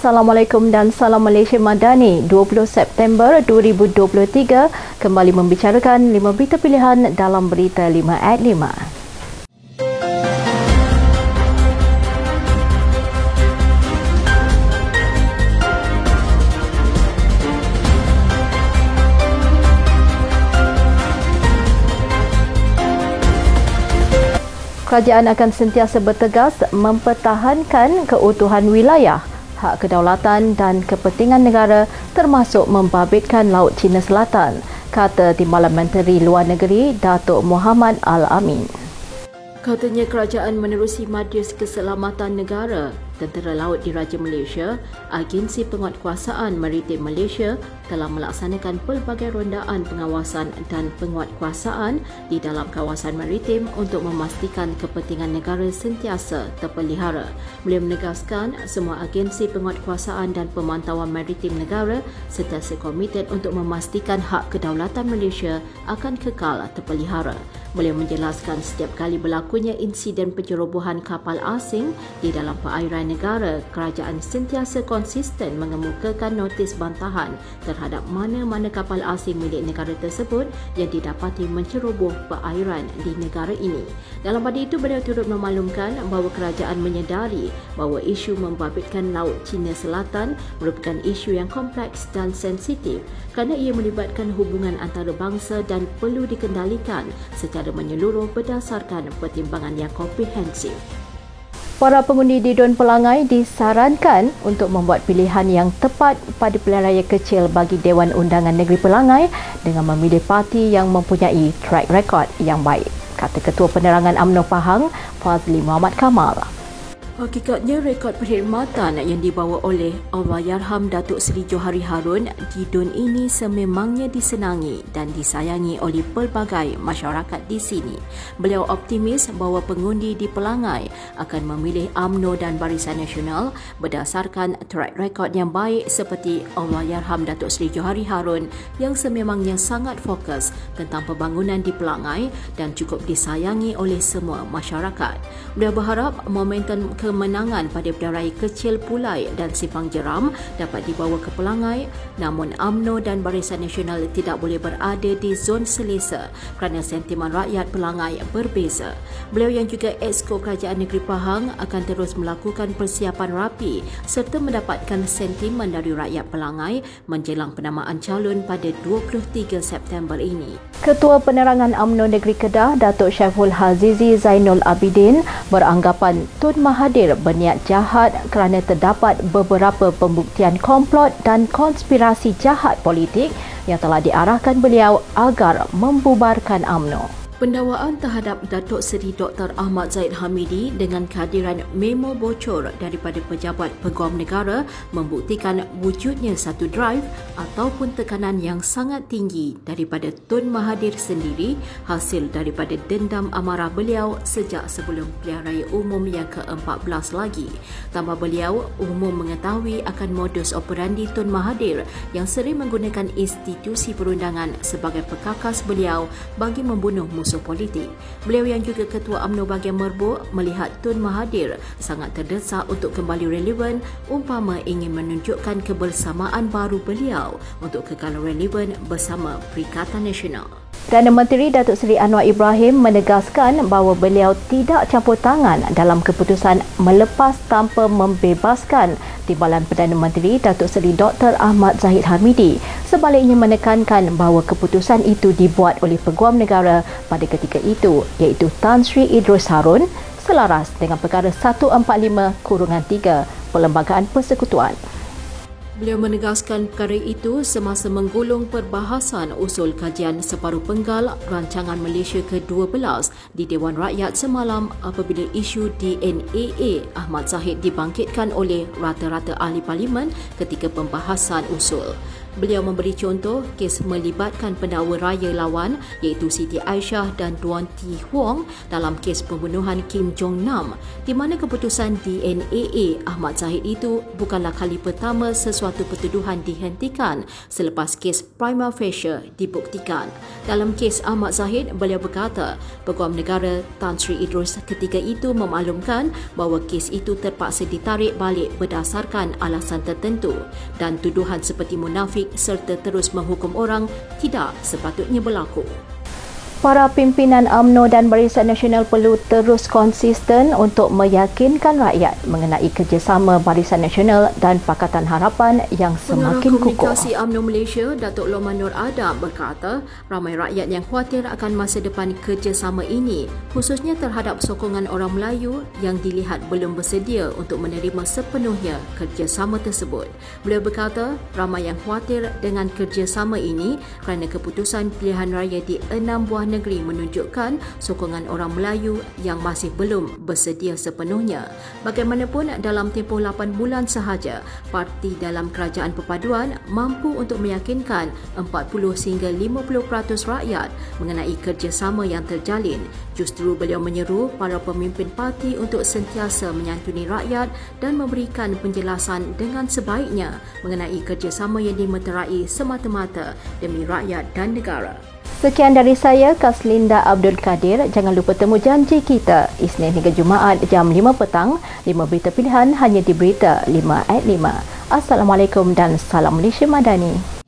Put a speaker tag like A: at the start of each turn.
A: Assalamualaikum dan salam Malaysia Madani 20 September 2023 kembali membicarakan 5 berita pilihan dalam berita 5 at 5. kerajaan akan sentiasa bertegas mempertahankan keutuhan wilayah, hak kedaulatan dan kepentingan negara termasuk membabitkan Laut Cina Selatan, kata Timbalan Menteri Luar Negeri Datuk Muhammad Al-Amin. Katanya kerajaan menerusi Majlis Keselamatan Negara Tentera Laut Diraja Malaysia, Agensi Penguatkuasaan Maritim Malaysia telah melaksanakan pelbagai rondaan pengawasan dan penguatkuasaan di dalam kawasan maritim untuk memastikan kepentingan negara sentiasa terpelihara. Beliau menegaskan semua agensi penguatkuasaan dan pemantauan maritim negara serta sekomited untuk memastikan hak kedaulatan Malaysia akan kekal terpelihara. Beliau menjelaskan setiap kali berlakunya insiden pencerobohan kapal asing di dalam perairan negara, kerajaan sentiasa konsisten mengemukakan notis bantahan terhadap mana-mana kapal asing milik negara tersebut yang didapati menceroboh perairan di negara ini. Dalam pada itu, beliau turut memaklumkan bahawa kerajaan menyedari bahawa isu membabitkan Laut Cina Selatan merupakan isu yang kompleks dan sensitif kerana ia melibatkan hubungan antara bangsa dan perlu dikendalikan secara menyeluruh berdasarkan pertimbangan yang komprehensif. Para pengundi di Don Pelangai disarankan untuk membuat pilihan yang tepat pada pilihan raya kecil bagi Dewan Undangan Negeri Pelangai dengan memilih parti yang mempunyai track record yang baik, kata Ketua Penerangan UMNO Pahang, Fazli Muhammad Kamal. Hakikatnya rekod perkhidmatan yang dibawa oleh Allahyarham Datuk Seri Johari Harun di DUN ini sememangnya disenangi dan disayangi oleh pelbagai masyarakat di sini. Beliau optimis bahawa pengundi di Pelangai akan memilih AMNO dan Barisan Nasional berdasarkan track record yang baik seperti Allahyarham Datuk Seri Johari Harun yang sememangnya sangat fokus tentang pembangunan di Pelangai dan cukup disayangi oleh semua masyarakat. Beliau berharap momentum ke kemenangan pada raya kecil Pulai dan Simpang Jeram dapat dibawa ke Pelangai namun AMNO dan Barisan Nasional tidak boleh berada di zon selesa kerana sentimen rakyat Pelangai berbeza. Beliau yang juga Exco Kerajaan Negeri Pahang akan terus melakukan persiapan rapi serta mendapatkan sentimen dari rakyat Pelangai menjelang penamaan calon pada 23 September ini. Ketua Penerangan AMNO Negeri Kedah, Datuk Syaiful Hazizi Zainul Abidin beranggapan Tun Mahathir Mahathir berniat jahat kerana terdapat beberapa pembuktian komplot dan konspirasi jahat politik yang telah diarahkan beliau agar membubarkan UMNO. Pendakwaan terhadap Datuk Seri Dr. Ahmad Zaid Hamidi dengan kehadiran memo bocor daripada pejabat peguam negara membuktikan wujudnya satu drive ataupun tekanan yang sangat tinggi daripada Tun Mahathir sendiri hasil daripada dendam amarah beliau sejak sebelum pilihan raya umum yang ke-14 lagi. Tambah beliau umum mengetahui akan modus operandi Tun Mahathir yang sering menggunakan institusi perundangan sebagai pekakas beliau bagi membunuh musuh musuh politik. Beliau yang juga Ketua UMNO bahagian Merbuk melihat Tun Mahathir sangat terdesak untuk kembali relevan umpama ingin menunjukkan kebersamaan baru beliau untuk kekal relevan bersama Perikatan Nasional. Perdana Menteri Datuk Seri Anwar Ibrahim menegaskan bahawa beliau tidak campur tangan dalam keputusan melepas tanpa membebaskan Timbalan Perdana Menteri Datuk Seri Dr. Ahmad Zahid Hamidi sebaliknya menekankan bahawa keputusan itu dibuat oleh Peguam Negara pada ketika itu iaitu Tan Sri Idrus Harun selaras dengan perkara 145-3 Perlembagaan Persekutuan. Beliau menegaskan perkara itu semasa menggulung perbahasan usul kajian separuh penggal rancangan Malaysia ke-12 di Dewan Rakyat semalam apabila isu DNAA Ahmad Zahid dibangkitkan oleh rata-rata ahli parlimen ketika pembahasan usul. Beliau memberi contoh kes melibatkan pendakwa raya lawan iaitu Siti Aisyah dan Tuan T. Huang dalam kes pembunuhan Kim Jong Nam di mana keputusan DNAA Ahmad Zahid itu bukanlah kali pertama sesuatu pertuduhan dihentikan selepas kes prima facie dibuktikan. Dalam kes Ahmad Zahid, beliau berkata Peguam Negara Tan Sri Idrus ketika itu memaklumkan bahawa kes itu terpaksa ditarik balik berdasarkan alasan tertentu dan tuduhan seperti munafik serta terus menghukum orang tidak sepatutnya berlaku. Para pimpinan AMNO dan Barisan Nasional perlu terus konsisten untuk meyakinkan rakyat mengenai kerjasama Barisan Nasional dan Pakatan Harapan yang semakin kukuh. Pengarah Komunikasi AMNO Malaysia, Datuk Loman Nur Adam berkata, ramai rakyat yang khawatir akan masa depan kerjasama ini, khususnya terhadap sokongan orang Melayu yang dilihat belum bersedia untuk menerima sepenuhnya kerjasama tersebut. Beliau berkata, ramai yang khawatir dengan kerjasama ini kerana keputusan pilihan raya di enam buah negeri menunjukkan sokongan orang Melayu yang masih belum bersedia sepenuhnya. Bagaimanapun dalam tempoh 8 bulan sahaja, parti dalam kerajaan perpaduan mampu untuk meyakinkan 40 hingga 50% rakyat mengenai kerjasama yang terjalin. Justru beliau menyeru para pemimpin parti untuk sentiasa menyantuni rakyat dan memberikan penjelasan dengan sebaiknya mengenai kerjasama yang dimeterai semata-mata demi rakyat dan negara. Sekian dari saya, Kaslinda Abdul Kadir. Jangan lupa temu janji kita Isnin hingga Jumaat jam 5 petang. 5 berita pilihan hanya di Berita 5 at 5. Assalamualaikum dan salam Malaysia Madani.